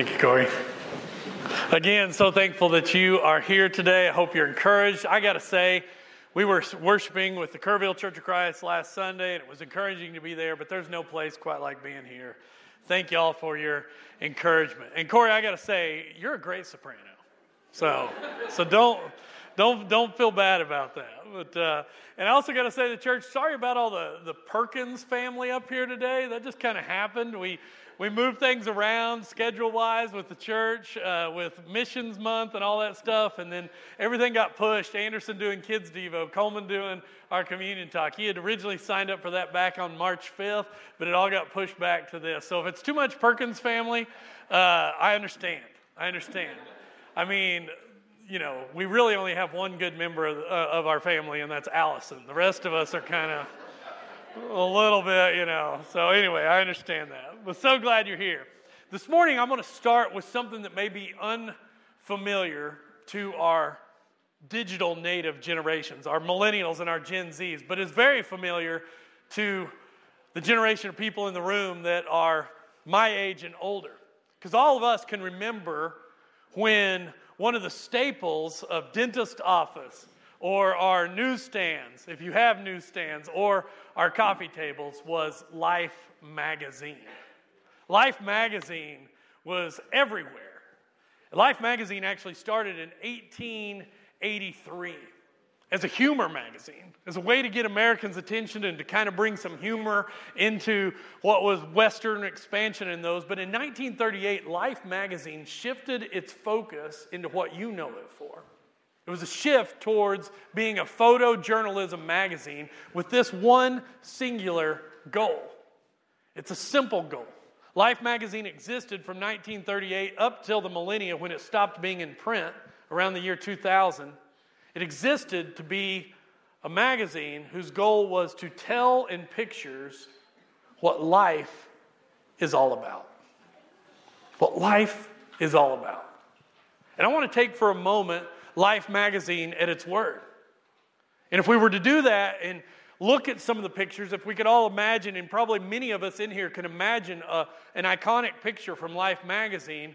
Thank you, Corey. Again, so thankful that you are here today. I hope you're encouraged. I got to say, we were worshiping with the Kerrville Church of Christ last Sunday, and it was encouraging to be there, but there's no place quite like being here. Thank y'all for your encouragement. And Corey, I got to say, you're a great soprano. So, so don't don't don't feel bad about that. But uh, and I also got to say the church, sorry about all the the Perkins family up here today. That just kind of happened. We we moved things around schedule wise with the church, uh, with missions month and all that stuff, and then everything got pushed. Anderson doing kids devo, Coleman doing our communion talk. He had originally signed up for that back on March 5th, but it all got pushed back to this. So if it's too much Perkins family, uh, I understand. I understand. I mean, you know, we really only have one good member of, uh, of our family, and that's Allison. The rest of us are kind of a little bit, you know. So, anyway, I understand that. But so glad you're here. This morning, I'm going to start with something that may be unfamiliar to our digital native generations, our millennials and our Gen Zs, but is very familiar to the generation of people in the room that are my age and older. Because all of us can remember when one of the staples of dentist office or our newsstands, if you have newsstands, or our coffee tables, was Life magazine. Life magazine was everywhere. Life magazine actually started in 1883 as a humor magazine, as a way to get Americans' attention and to kind of bring some humor into what was Western expansion in those. But in 1938, Life magazine shifted its focus into what you know it for. It was a shift towards being a photojournalism magazine with this one singular goal. It's a simple goal. Life magazine existed from 1938 up till the millennia when it stopped being in print around the year 2000. It existed to be a magazine whose goal was to tell in pictures what life is all about. What life is all about. And I want to take for a moment Life magazine at its word. And if we were to do that and look at some of the pictures, if we could all imagine, and probably many of us in here can imagine a, an iconic picture from Life magazine,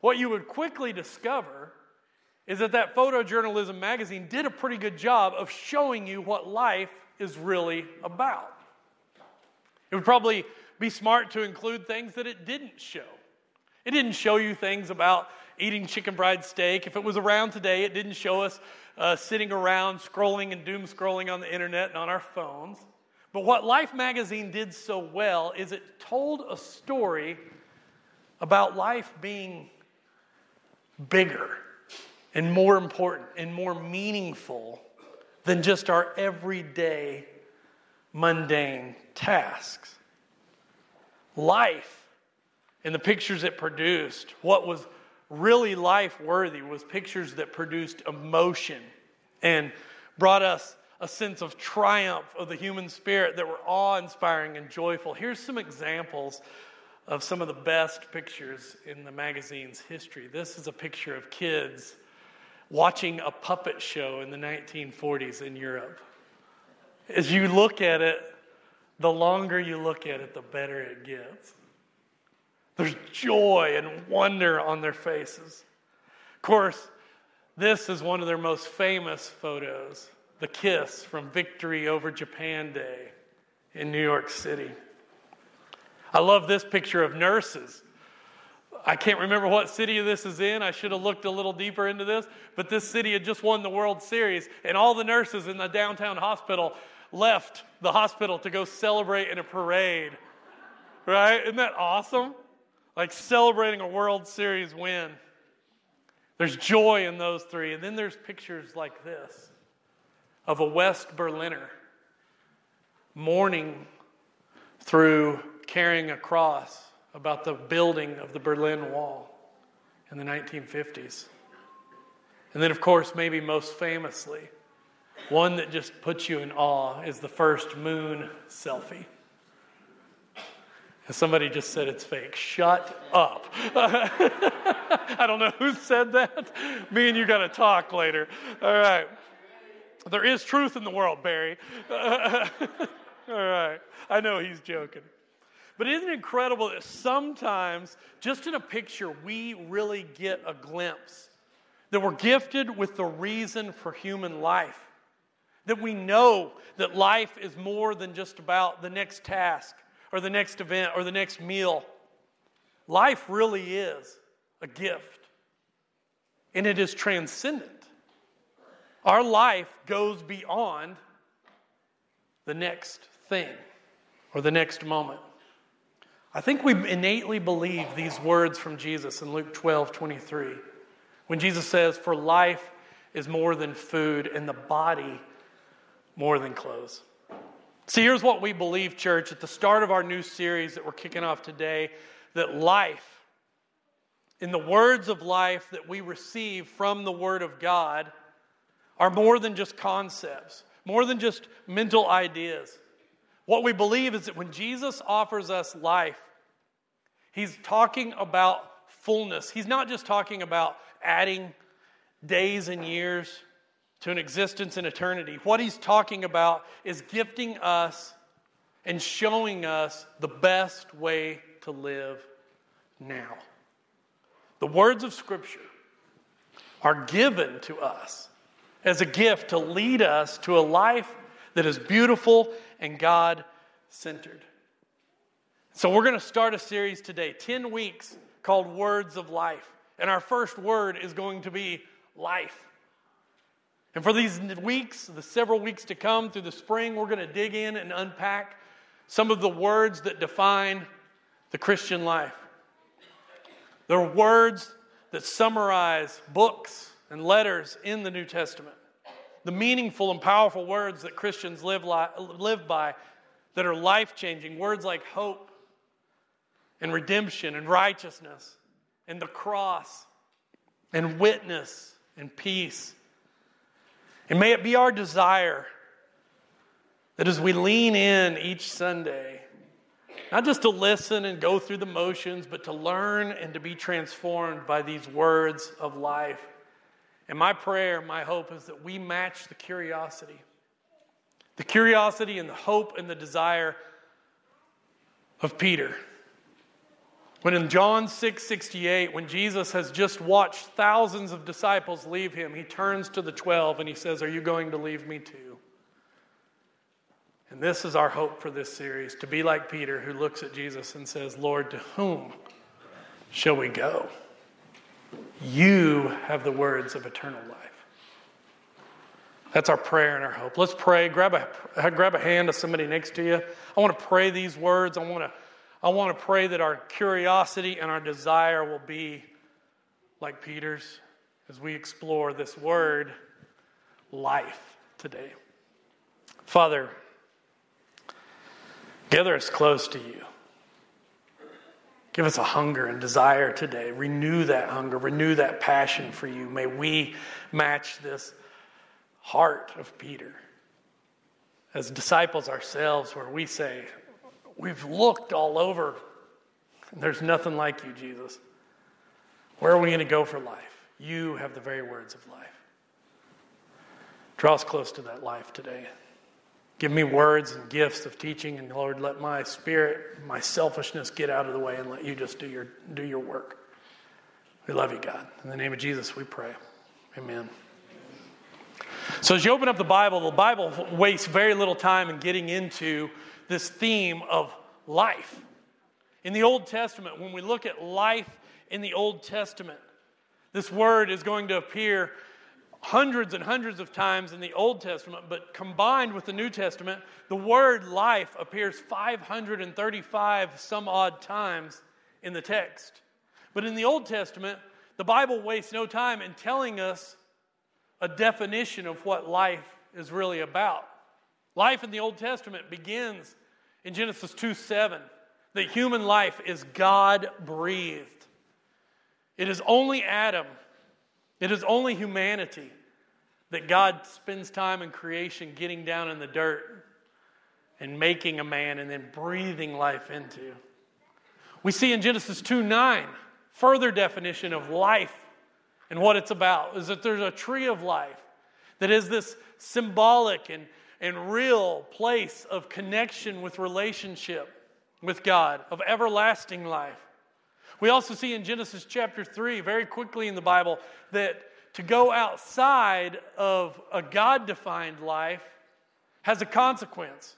what you would quickly discover is that that photojournalism magazine did a pretty good job of showing you what life is really about. It would probably be smart to include things that it didn't show. It didn't show you things about eating chicken fried steak. If it was around today, it didn't show us uh, sitting around scrolling and doom scrolling on the internet and on our phones. But what Life magazine did so well is it told a story about life being bigger and more important and more meaningful than just our everyday mundane tasks. Life and the pictures it produced, what was really life worthy was pictures that produced emotion and brought us a sense of triumph of the human spirit that were awe inspiring and joyful. Here's some examples of some of the best pictures in the magazine's history. This is a picture of kids watching a puppet show in the 1940s in Europe. As you look at it, the longer you look at it, the better it gets. There's joy and wonder on their faces. Of course, this is one of their most famous photos the kiss from Victory over Japan Day in New York City. I love this picture of nurses. I can't remember what city this is in. I should have looked a little deeper into this. But this city had just won the World Series, and all the nurses in the downtown hospital left the hospital to go celebrate in a parade. Right? Isn't that awesome? Like celebrating a World Series win. There's joy in those three. And then there's pictures like this of a West Berliner mourning through carrying a cross about the building of the Berlin Wall in the 1950s. And then, of course, maybe most famously, one that just puts you in awe is the first moon selfie. Somebody just said it's fake. Shut up. I don't know who said that. Me and you got to talk later. All right. There is truth in the world, Barry. All right. I know he's joking. But isn't it incredible that sometimes, just in a picture, we really get a glimpse that we're gifted with the reason for human life? That we know that life is more than just about the next task or the next event or the next meal. Life really is a gift, and it is transcendent. Our life goes beyond the next thing or the next moment. I think we innately believe these words from Jesus in Luke 12 23, when Jesus says, For life is more than food, and the body more than clothes. See, here's what we believe, church, at the start of our new series that we're kicking off today that life, in the words of life that we receive from the Word of God, are more than just concepts, more than just mental ideas. What we believe is that when Jesus offers us life, he's talking about fullness. He's not just talking about adding days and years to an existence in eternity. What he's talking about is gifting us and showing us the best way to live now. The words of Scripture are given to us as a gift to lead us to a life that is beautiful and God centered. So, we're going to start a series today, 10 weeks, called Words of Life. And our first word is going to be life. And for these weeks, the several weeks to come through the spring, we're going to dig in and unpack some of the words that define the Christian life. There are words that summarize books and letters in the New Testament. The meaningful and powerful words that Christians live, live by that are life changing. Words like hope and redemption and righteousness and the cross and witness and peace. And may it be our desire that as we lean in each Sunday, not just to listen and go through the motions, but to learn and to be transformed by these words of life. And my prayer, my hope is that we match the curiosity. The curiosity and the hope and the desire of Peter. When in John 6 68, when Jesus has just watched thousands of disciples leave him, he turns to the 12 and he says, Are you going to leave me too? And this is our hope for this series to be like Peter, who looks at Jesus and says, Lord, to whom shall we go? You have the words of eternal life. That's our prayer and our hope. Let's pray. Grab a, grab a hand of somebody next to you. I want to pray these words. I want to, I want to pray that our curiosity and our desire will be like Peter's as we explore this word, life, today. Father, gather us close to you. Give us a hunger and desire today. Renew that hunger, renew that passion for you. May we match this heart of Peter as disciples ourselves, where we say, We've looked all over, and there's nothing like you, Jesus. Where are we going to go for life? You have the very words of life. Draw us close to that life today. Give me words and gifts of teaching, and Lord, let my spirit, my selfishness get out of the way and let you just do your, do your work. We love you, God. In the name of Jesus, we pray. Amen. So, as you open up the Bible, the Bible wastes very little time in getting into this theme of life. In the Old Testament, when we look at life in the Old Testament, this word is going to appear hundreds and hundreds of times in the Old Testament, but combined with the New Testament, the word life appears 535 some odd times in the text. But in the Old Testament, the Bible wastes no time in telling us a definition of what life is really about. Life in the Old Testament begins in Genesis 2 7. That human life is God breathed. It is only Adam it is only humanity that God spends time in creation getting down in the dirt and making a man and then breathing life into. We see in Genesis 2 9, further definition of life and what it's about is that there's a tree of life that is this symbolic and, and real place of connection with relationship with God, of everlasting life. We also see in Genesis chapter 3, very quickly in the Bible, that to go outside of a God defined life has a consequence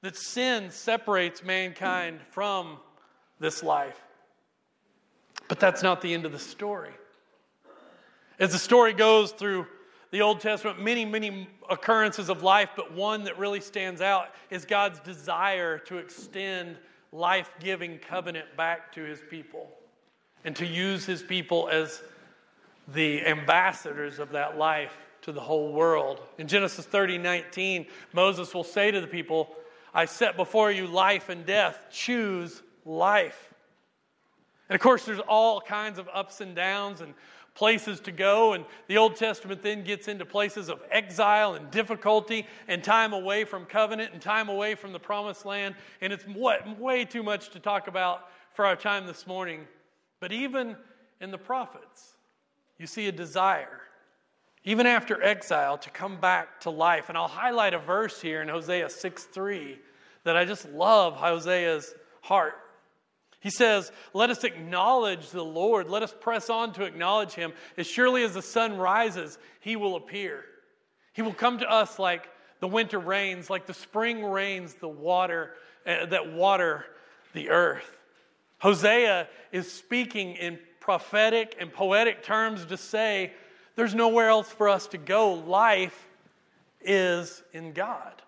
that sin separates mankind from this life. But that's not the end of the story. As the story goes through the Old Testament, many, many occurrences of life, but one that really stands out is God's desire to extend life giving covenant back to his people and to use his people as the ambassadors of that life to the whole world. In Genesis 30 19, Moses will say to the people, I set before you life and death. Choose life. And of course, there's all kinds of ups and downs and places to go. And the Old Testament then gets into places of exile and difficulty and time away from covenant and time away from the promised land. And it's what, way too much to talk about for our time this morning. But even in the prophets, you see a desire, even after exile, to come back to life. And I'll highlight a verse here in Hosea 6 3 that I just love Hosea's heart. He says, Let us acknowledge the Lord. Let us press on to acknowledge him. As surely as the sun rises, he will appear. He will come to us like the winter rains, like the spring rains, the water uh, that water the earth. Hosea is speaking in prophetic and poetic terms to say there's nowhere else for us to go. Life is in God.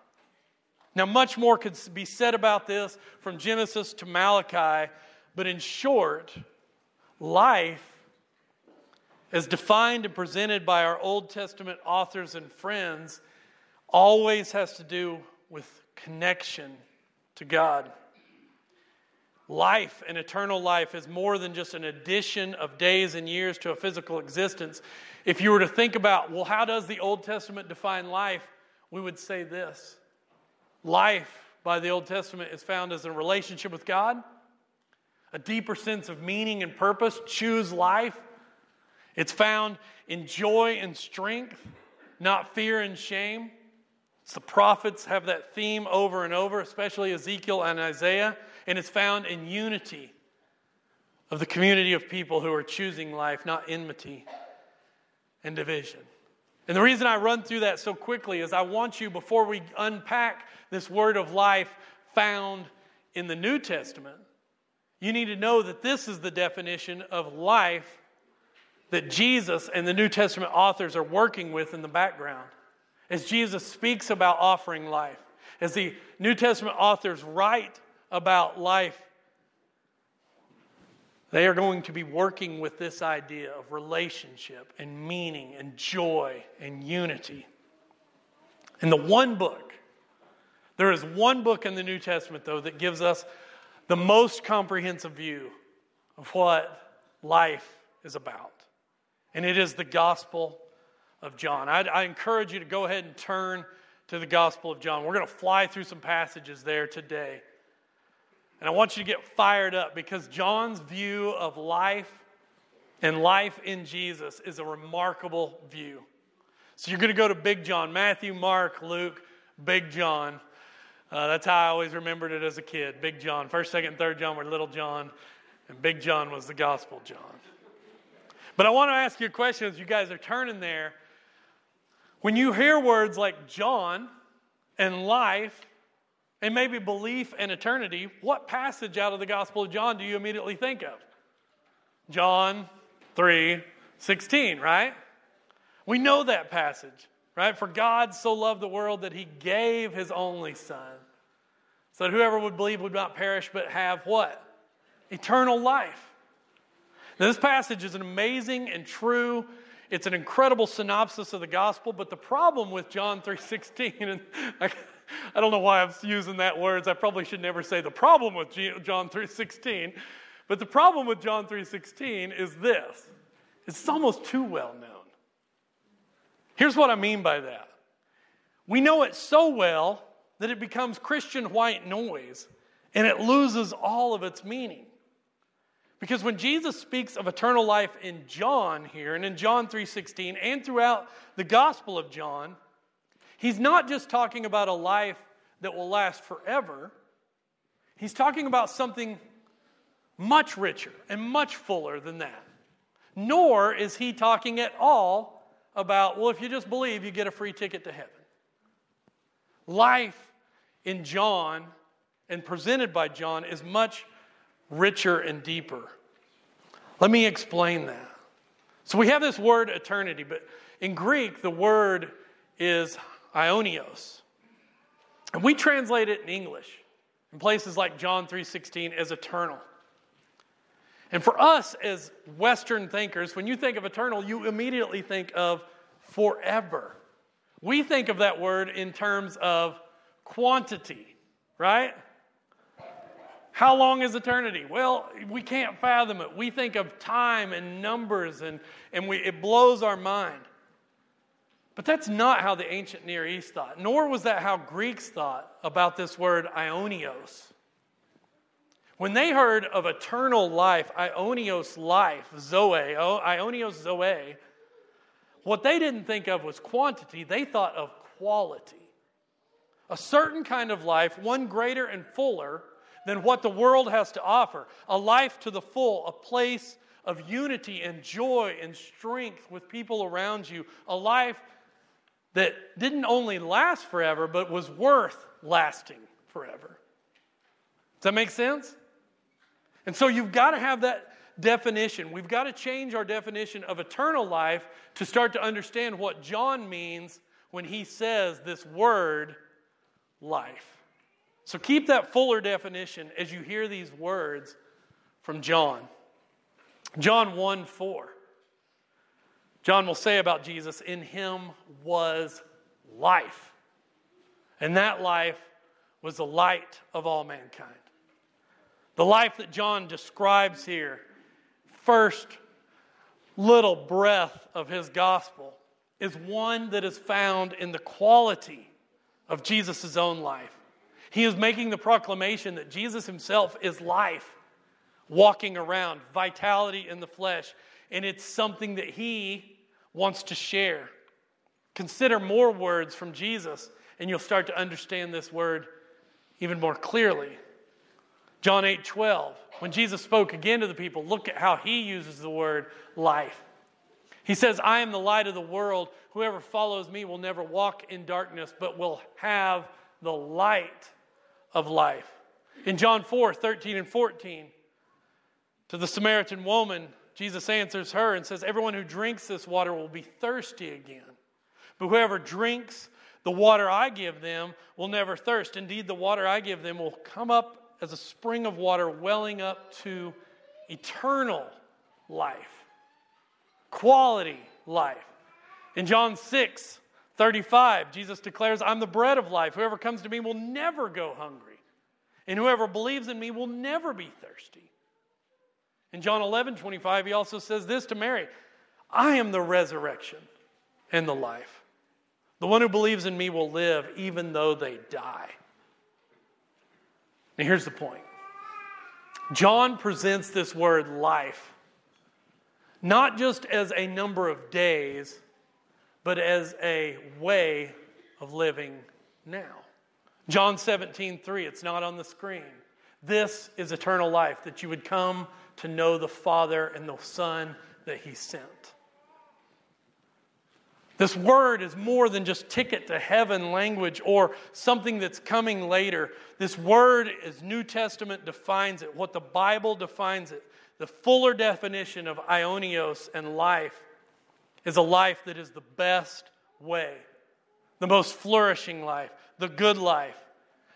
Now, much more could be said about this from Genesis to Malachi, but in short, life, as defined and presented by our Old Testament authors and friends, always has to do with connection to God. Life and eternal life is more than just an addition of days and years to a physical existence. If you were to think about, well, how does the Old Testament define life? We would say this Life by the Old Testament is found as a relationship with God a deeper sense of meaning and purpose. Choose life. It's found in joy and strength, not fear and shame. It's the prophets have that theme over and over, especially Ezekiel and Isaiah, and it's found in unity of the community of people who are choosing life, not enmity and division. And the reason I run through that so quickly is I want you, before we unpack this word of life found in the New Testament, you need to know that this is the definition of life that Jesus and the New Testament authors are working with in the background. As Jesus speaks about offering life, as the New Testament authors write about life, they are going to be working with this idea of relationship and meaning and joy and unity. In the one book, there is one book in the New Testament, though, that gives us the most comprehensive view of what life is about. And it is the Gospel of John. I, I encourage you to go ahead and turn to the Gospel of John. We're going to fly through some passages there today. And I want you to get fired up because John's view of life and life in Jesus is a remarkable view. So you're going to go to Big John, Matthew, Mark, Luke, Big John. Uh, that's how I always remembered it as a kid. Big John. First, second, third John were Little John, and Big John was the Gospel John. But I want to ask you a question as you guys are turning there. When you hear words like John and life, and maybe belief and eternity, what passage out of the Gospel of John do you immediately think of? John 3 16, right? We know that passage right? For God so loved the world that he gave his only son, so that whoever would believe would not perish but have what? Eternal life. Now, this passage is an amazing and true. It's an incredible synopsis of the gospel, but the problem with John 3:16, and I, I don't know why I'm using that words. I probably should never say the problem with John 3:16, but the problem with John 3:16 is this: it's almost too well known. Here's what I mean by that we know it so well that it becomes Christian white noise and it loses all of its meaning. Because when Jesus speaks of eternal life in John here and in John 3:16 and throughout the Gospel of John, he's not just talking about a life that will last forever. He's talking about something much richer and much fuller than that. Nor is he talking at all about, well, if you just believe, you get a free ticket to heaven. Life in John and presented by John is much richer and deeper. Let me explain that. So we have this word eternity, but in Greek, the word is aionios. And we translate it in English in places like John 3:16 as eternal. And for us as Western thinkers, when you think of eternal, you immediately think of forever. We think of that word in terms of quantity, right? How long is eternity? Well, we can't fathom it. We think of time and numbers, and, and we, it blows our mind. But that's not how the ancient Near East thought, nor was that how Greeks thought about this word aionios. When they heard of eternal life, aionios life, zoe, oh, aionios zoe, what they didn't think of was quantity, they thought of quality. A certain kind of life, one greater and fuller than what the world has to offer. A life to the full, a place of unity and joy and strength with people around you. A life that didn't only last forever, but was worth lasting forever. Does that make sense? And so you've got to have that definition. We've got to change our definition of eternal life to start to understand what John means when he says this word, life. So keep that fuller definition as you hear these words from John. John 1 4. John will say about Jesus, in him was life. And that life was the light of all mankind. The life that John describes here, first little breath of his gospel, is one that is found in the quality of Jesus' own life. He is making the proclamation that Jesus himself is life, walking around, vitality in the flesh, and it's something that he wants to share. Consider more words from Jesus, and you'll start to understand this word even more clearly. John 8 12, when Jesus spoke again to the people, look at how he uses the word life. He says, I am the light of the world. Whoever follows me will never walk in darkness, but will have the light of life. In John 4 13 and 14, to the Samaritan woman, Jesus answers her and says, Everyone who drinks this water will be thirsty again. But whoever drinks the water I give them will never thirst. Indeed, the water I give them will come up as a spring of water welling up to eternal life, quality life. In John 6, 35, Jesus declares, I'm the bread of life. Whoever comes to me will never go hungry, and whoever believes in me will never be thirsty. In John 11, 25, he also says this to Mary I am the resurrection and the life. The one who believes in me will live even though they die. Now, here's the point John presents this word life not just as a number of days, but as a way of living now. John 17, 3, it's not on the screen. This is eternal life, that you would come to know the Father and the Son that He sent. This word is more than just ticket to heaven language or something that's coming later. This word, as New Testament defines it, what the Bible defines it, the fuller definition of aionios and life is a life that is the best way, the most flourishing life, the good life,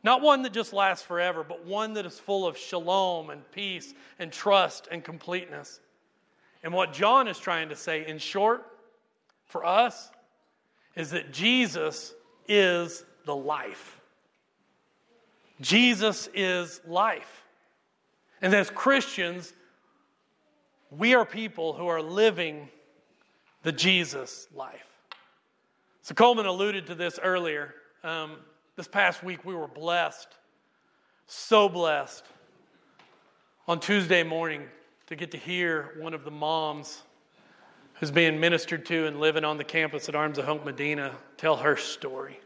not one that just lasts forever, but one that is full of shalom and peace and trust and completeness. And what John is trying to say, in short, for us, is that Jesus is the life. Jesus is life. And as Christians, we are people who are living the Jesus life. So Coleman alluded to this earlier. Um, this past week, we were blessed, so blessed, on Tuesday morning to get to hear one of the moms who's being ministered to and living on the campus at Arms of Hope Medina tell her story.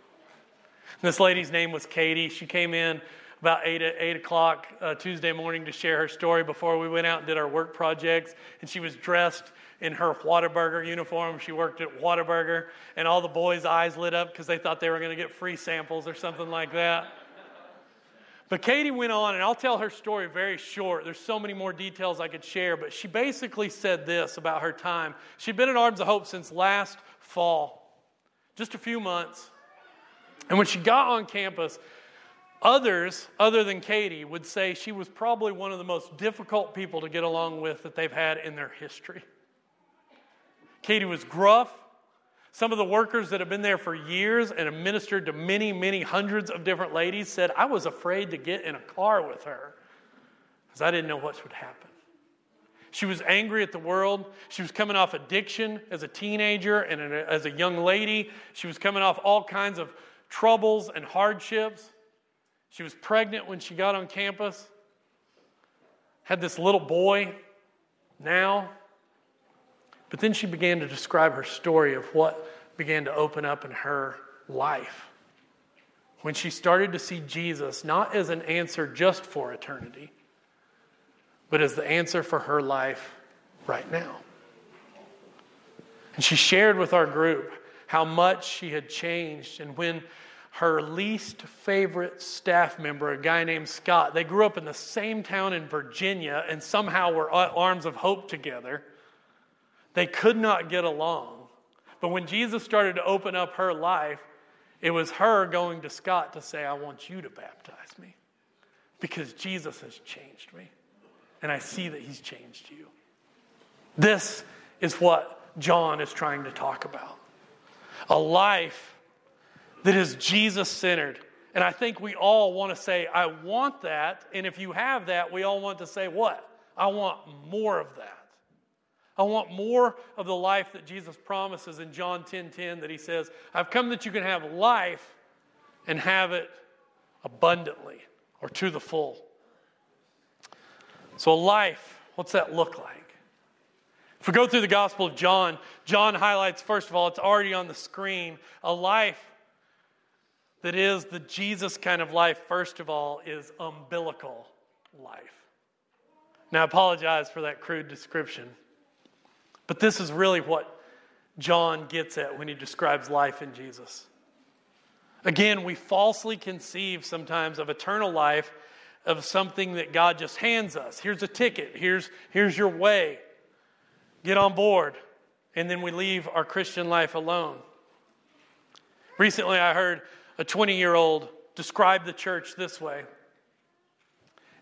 This lady's name was Katie. She came in about 8, 8 o'clock uh, Tuesday morning to share her story before we went out and did our work projects. And she was dressed in her Whataburger uniform. She worked at Whataburger, and all the boys' eyes lit up because they thought they were going to get free samples or something like that. But Katie went on, and I'll tell her story very short. There's so many more details I could share, but she basically said this about her time. She'd been at Arms of Hope since last fall, just a few months. And when she got on campus, others, other than Katie, would say she was probably one of the most difficult people to get along with that they've had in their history. Katie was gruff. Some of the workers that have been there for years and have ministered to many, many hundreds of different ladies said, I was afraid to get in a car with her because I didn't know what would happen. She was angry at the world. She was coming off addiction as a teenager and as a young lady. She was coming off all kinds of troubles and hardships. She was pregnant when she got on campus, had this little boy now. But then she began to describe her story of what began to open up in her life. When she started to see Jesus not as an answer just for eternity, but as the answer for her life right now. And she shared with our group how much she had changed. And when her least favorite staff member, a guy named Scott, they grew up in the same town in Virginia and somehow were at arms of hope together. They could not get along. But when Jesus started to open up her life, it was her going to Scott to say, I want you to baptize me because Jesus has changed me. And I see that he's changed you. This is what John is trying to talk about a life that is Jesus centered. And I think we all want to say, I want that. And if you have that, we all want to say, What? I want more of that. I want more of the life that Jesus promises in John 10:10 10, 10, that he says, "I've come that you can have life and have it abundantly or to the full." So a life, what's that look like? If we go through the Gospel of John, John highlights first of all, it's already on the screen, a life that is the Jesus kind of life first of all is umbilical life. Now I apologize for that crude description. But this is really what John gets at when he describes life in Jesus. Again, we falsely conceive sometimes of eternal life of something that God just hands us. Here's a ticket, here's, here's your way. Get on board. And then we leave our Christian life alone. Recently, I heard a 20 year old describe the church this way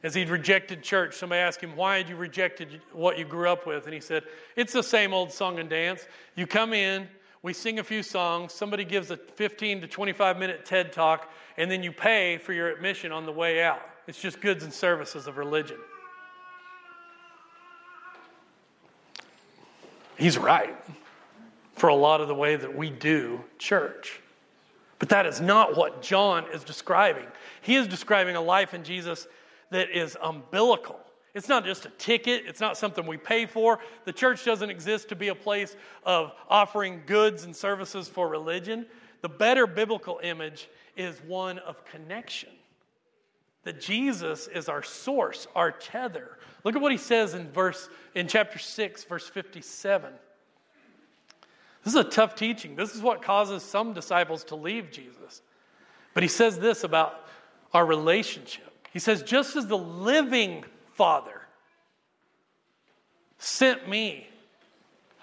as he'd rejected church, somebody asked him, Why had you rejected what you grew up with? And he said, It's the same old song and dance. You come in, we sing a few songs, somebody gives a 15 to 25 minute TED talk, and then you pay for your admission on the way out. It's just goods and services of religion. He's right for a lot of the way that we do church. But that is not what John is describing. He is describing a life in Jesus that is umbilical. It's not just a ticket, it's not something we pay for. The church doesn't exist to be a place of offering goods and services for religion. The better biblical image is one of connection. That Jesus is our source, our tether. Look at what he says in verse in chapter 6 verse 57. This is a tough teaching. This is what causes some disciples to leave Jesus. But he says this about our relationship. He says, just as the living Father sent me,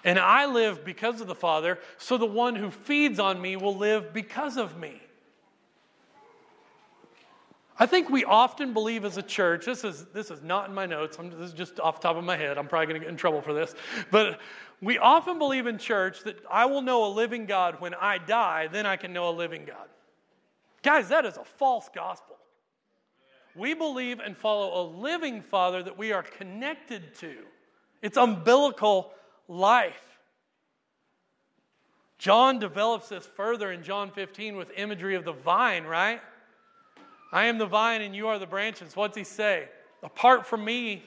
and I live because of the Father, so the one who feeds on me will live because of me. I think we often believe as a church, this is, this is not in my notes, I'm, this is just off the top of my head, I'm probably going to get in trouble for this, but we often believe in church that I will know a living God when I die, then I can know a living God. Guys, that is a false gospel. We believe and follow a living Father that we are connected to. It's umbilical life. John develops this further in John 15 with imagery of the vine, right? I am the vine and you are the branches. What's he say? Apart from me,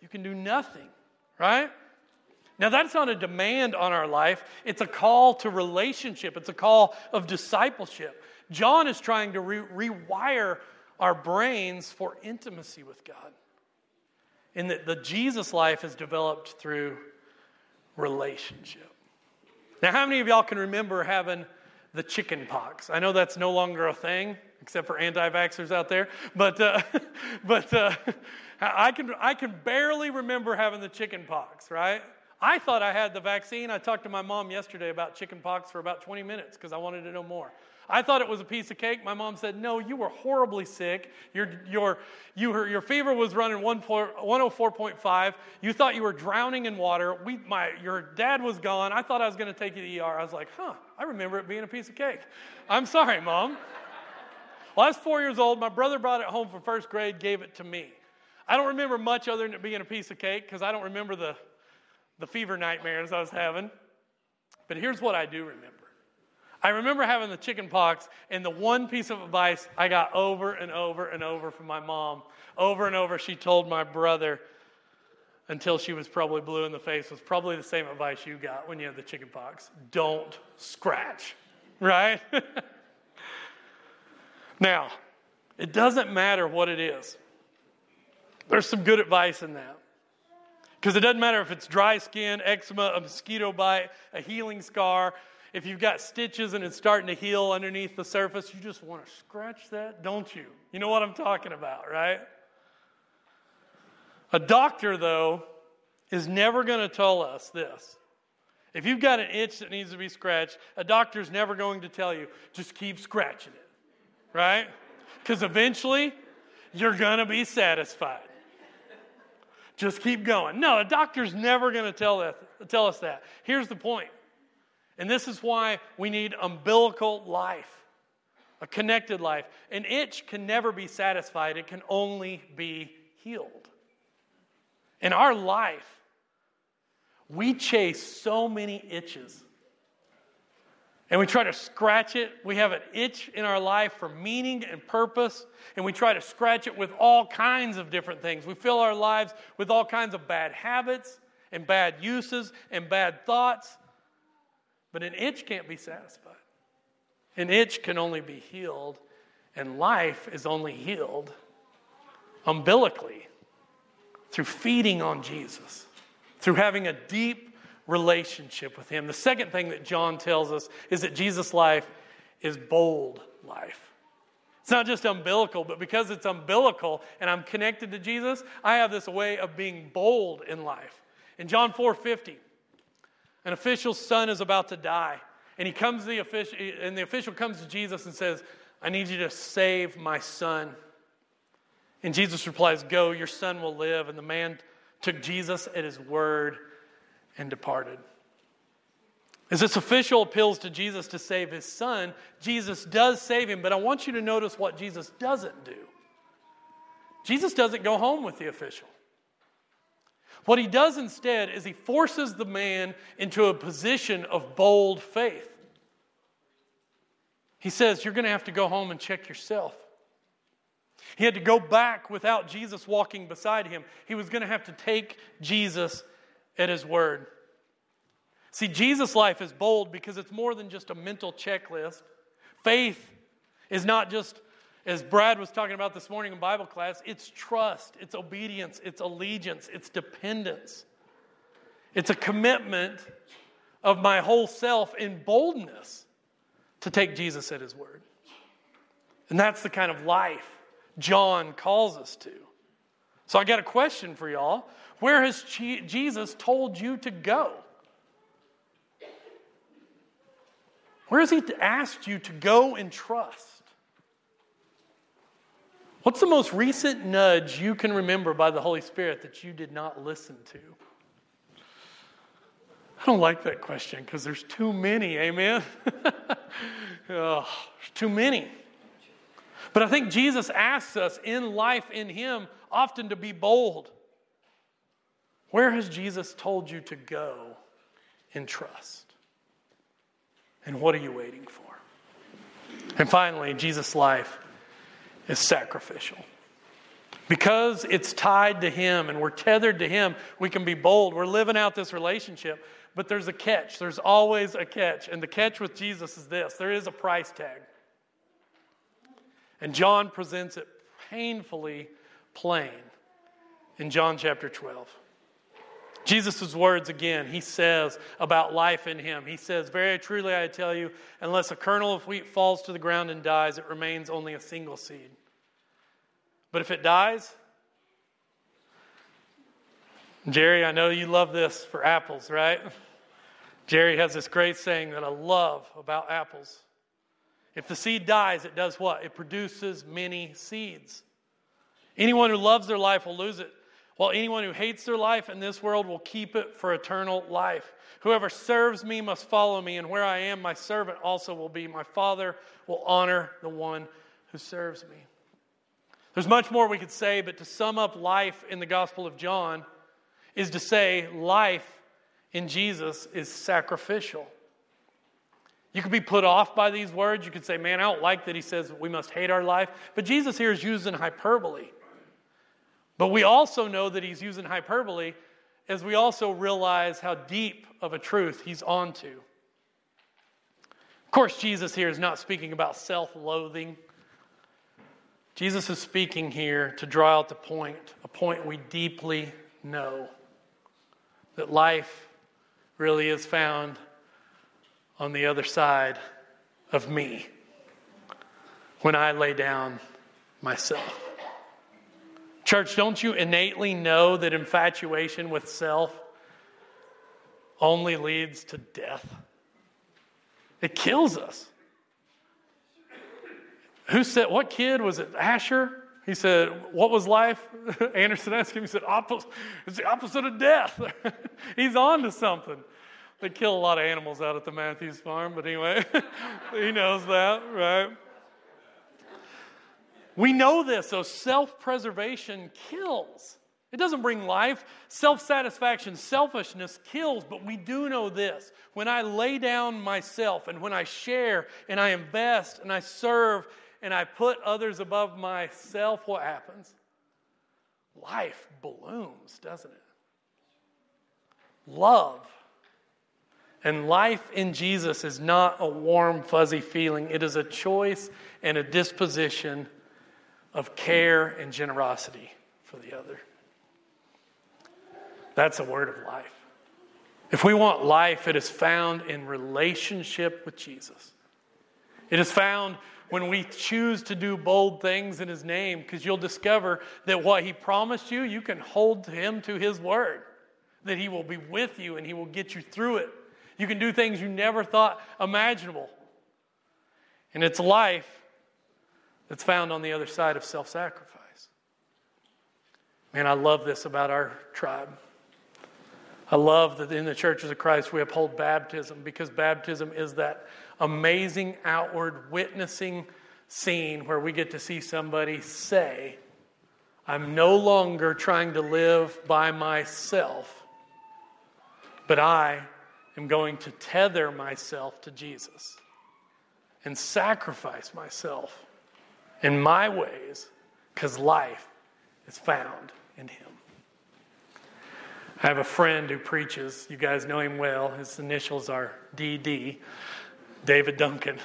you can do nothing, right? Now, that's not a demand on our life. It's a call to relationship, it's a call of discipleship. John is trying to re- rewire our brains for intimacy with God. And that the Jesus life is developed through relationship. Now, how many of y'all can remember having the chicken pox? I know that's no longer a thing, except for anti vaxxers out there, but, uh, but uh, I, can, I can barely remember having the chicken pox, right? I thought I had the vaccine. I talked to my mom yesterday about chicken pox for about 20 minutes because I wanted to know more. I thought it was a piece of cake. My mom said, No, you were horribly sick. Your, your, you your fever was running 104.5. You thought you were drowning in water. We, my, your dad was gone. I thought I was going to take you to the ER. I was like, Huh, I remember it being a piece of cake. I'm sorry, mom. Well, I was four years old. My brother brought it home for first grade, gave it to me. I don't remember much other than it being a piece of cake because I don't remember the the fever nightmares I was having. But here's what I do remember I remember having the chicken pox, and the one piece of advice I got over and over and over from my mom, over and over, she told my brother until she was probably blue in the face, was probably the same advice you got when you had the chicken pox don't scratch, right? now, it doesn't matter what it is. There's some good advice in that. Because it doesn't matter if it's dry skin, eczema, a mosquito bite, a healing scar. If you've got stitches and it's starting to heal underneath the surface, you just want to scratch that, don't you? You know what I'm talking about, right? A doctor, though, is never going to tell us this. If you've got an itch that needs to be scratched, a doctor's never going to tell you, just keep scratching it, right? Because eventually, you're going to be satisfied. Just keep going. No, a doctor's never going to tell, that, tell us that. Here's the point. And this is why we need umbilical life, a connected life. An itch can never be satisfied, it can only be healed. In our life, we chase so many itches and we try to scratch it. We have an itch in our life for meaning and purpose, and we try to scratch it with all kinds of different things. We fill our lives with all kinds of bad habits and bad uses and bad thoughts, but an itch can't be satisfied. An itch can only be healed, and life is only healed umbilically through feeding on Jesus, through having a deep relationship with Him. The second thing that John tells us is that Jesus' life is bold life. It's not just umbilical, but because it's umbilical and I'm connected to Jesus, I have this way of being bold in life. In John 4 50, an official's son is about to die. And he comes the official, and the official comes to Jesus and says, I need you to save my son. And Jesus replies, Go, your son will live. And the man took Jesus at his word and departed. As this official appeals to Jesus to save his son, Jesus does save him, but I want you to notice what Jesus doesn't do. Jesus doesn't go home with the official. What he does instead is he forces the man into a position of bold faith. He says, You're going to have to go home and check yourself. He had to go back without Jesus walking beside him. He was going to have to take Jesus at his word. See, Jesus' life is bold because it's more than just a mental checklist. Faith is not just, as Brad was talking about this morning in Bible class, it's trust, it's obedience, it's allegiance, it's dependence. It's a commitment of my whole self in boldness to take Jesus at his word. And that's the kind of life John calls us to. So I got a question for y'all. Where has Jesus told you to go? Where has He asked you to go and trust? What's the most recent nudge you can remember by the Holy Spirit that you did not listen to? I don't like that question because there's too many, amen? oh, too many. But I think Jesus asks us in life in Him often to be bold. Where has Jesus told you to go in trust? And what are you waiting for? And finally, Jesus' life is sacrificial. Because it's tied to Him and we're tethered to Him, we can be bold. We're living out this relationship, but there's a catch. There's always a catch. And the catch with Jesus is this there is a price tag. And John presents it painfully plain in John chapter 12. Jesus' words again, he says about life in him. He says, Very truly I tell you, unless a kernel of wheat falls to the ground and dies, it remains only a single seed. But if it dies, Jerry, I know you love this for apples, right? Jerry has this great saying that I love about apples. If the seed dies, it does what? It produces many seeds. Anyone who loves their life will lose it, while anyone who hates their life in this world will keep it for eternal life. Whoever serves me must follow me, and where I am, my servant also will be. My Father will honor the one who serves me. There's much more we could say, but to sum up life in the Gospel of John is to say life in Jesus is sacrificial. You could be put off by these words. You could say, man, I don't like that he says we must hate our life. But Jesus here is using hyperbole. But we also know that he's using hyperbole as we also realize how deep of a truth he's onto. Of course, Jesus here is not speaking about self loathing. Jesus is speaking here to draw out the point, a point we deeply know that life really is found on the other side of me when I lay down myself. Church, don't you innately know that infatuation with self only leads to death? It kills us. Who said, what kid was it? Asher? He said, What was life? Anderson asked him, he said, It's the opposite of death. He's on to something. They kill a lot of animals out at the Matthews farm, but anyway, he knows that, right? We know this, so self preservation kills. It doesn't bring life. Self satisfaction, selfishness kills, but we do know this. When I lay down myself and when I share and I invest and I serve and I put others above myself, what happens? Life blooms, doesn't it? Love and life in Jesus is not a warm, fuzzy feeling. It is a choice and a disposition of care and generosity for the other. That's a word of life. If we want life, it is found in relationship with Jesus. It is found when we choose to do bold things in His name, because you'll discover that what He promised you, you can hold Him to His word, that He will be with you and He will get you through it. You can do things you never thought imaginable. And it's life that's found on the other side of self sacrifice. Man, I love this about our tribe. I love that in the churches of Christ we uphold baptism because baptism is that amazing outward witnessing scene where we get to see somebody say, I'm no longer trying to live by myself, but I am going to tether myself to Jesus and sacrifice myself in my ways because life is found in Him. I have a friend who preaches. You guys know him well. His initials are DD, David Duncan.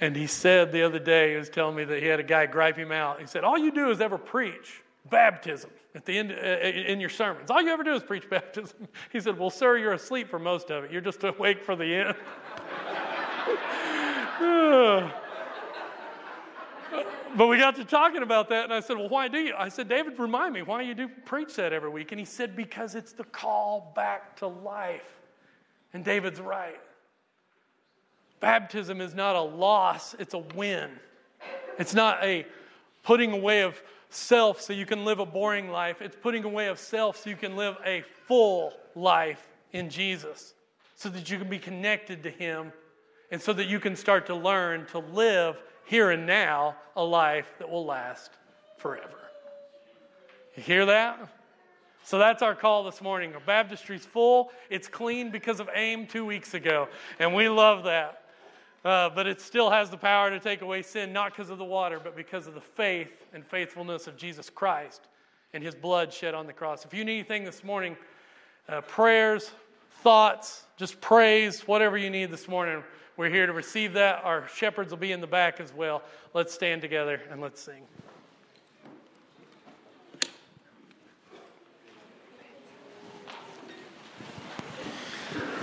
And he said the other day, he was telling me that he had a guy gripe him out. He said, All you do is ever preach baptism at the end uh, in your sermons. All you ever do is preach baptism. He said, "Well, sir, you're asleep for most of it. You're just awake for the end." but we got to talking about that, and I said, "Well, why do you?" I said, "David, remind me why you do preach that every week." And he said, "Because it's the call back to life." And David's right. Baptism is not a loss; it's a win. It's not a putting away of self so you can live a boring life. It's putting away of self so you can live a full life in Jesus, so that you can be connected to Him and so that you can start to learn to live here and now a life that will last forever. You hear that? So that's our call this morning. Our baptistry's full. It's clean because of AIM two weeks ago, and we love that. Uh, but it still has the power to take away sin, not because of the water, but because of the faith and faithfulness of Jesus Christ and his blood shed on the cross. If you need anything this morning, uh, prayers, thoughts, just praise, whatever you need this morning, we're here to receive that. Our shepherds will be in the back as well. Let's stand together and let's sing.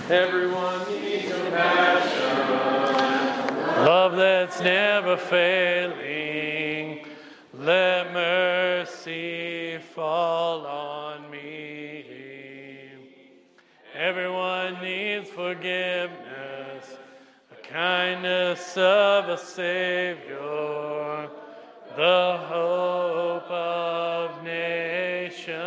Everyone needs compassion. Love that's never failing. Let mercy fall on me. Everyone needs forgiveness kindness of a Savior, the hope of nations.